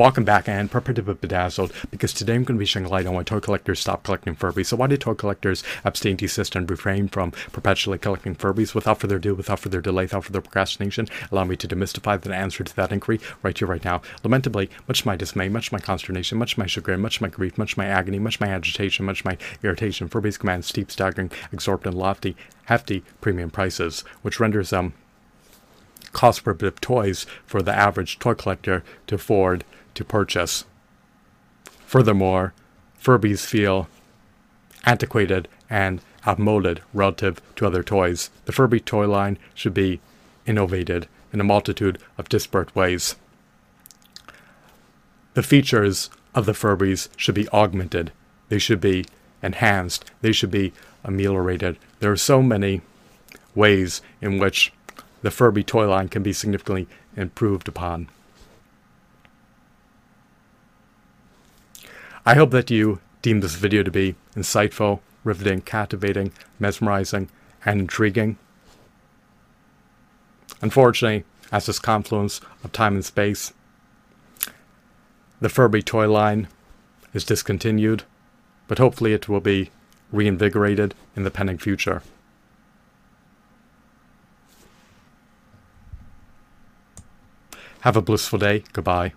Welcome back and preparative of bedazzled because today I'm going to be shining light on why toy collectors stop collecting Furbies. So why do toy collectors abstain, desist, and refrain from perpetually collecting Furbies? Without further ado, without further delay, without further procrastination, allow me to demystify the answer to that inquiry right here, right now. Lamentably, much to my dismay, much to my consternation, much my chagrin, much my grief, much my agony, much my agitation, much my irritation, Furbies command steep, staggering, exorbitant, lofty, hefty premium prices, which renders them cost prohibitive toys for the average toy collector to afford to purchase. Furthermore, Furbies feel antiquated and outmoded relative to other toys. The Furby toy line should be innovated in a multitude of disparate ways. The features of the Furbies should be augmented. They should be enhanced. They should be ameliorated. There are so many ways in which the Furby toy line can be significantly improved upon. I hope that you deem this video to be insightful, riveting, captivating, mesmerizing, and intriguing. Unfortunately, as this confluence of time and space, the Furby toy line is discontinued, but hopefully it will be reinvigorated in the pending future. Have a blissful day. Goodbye.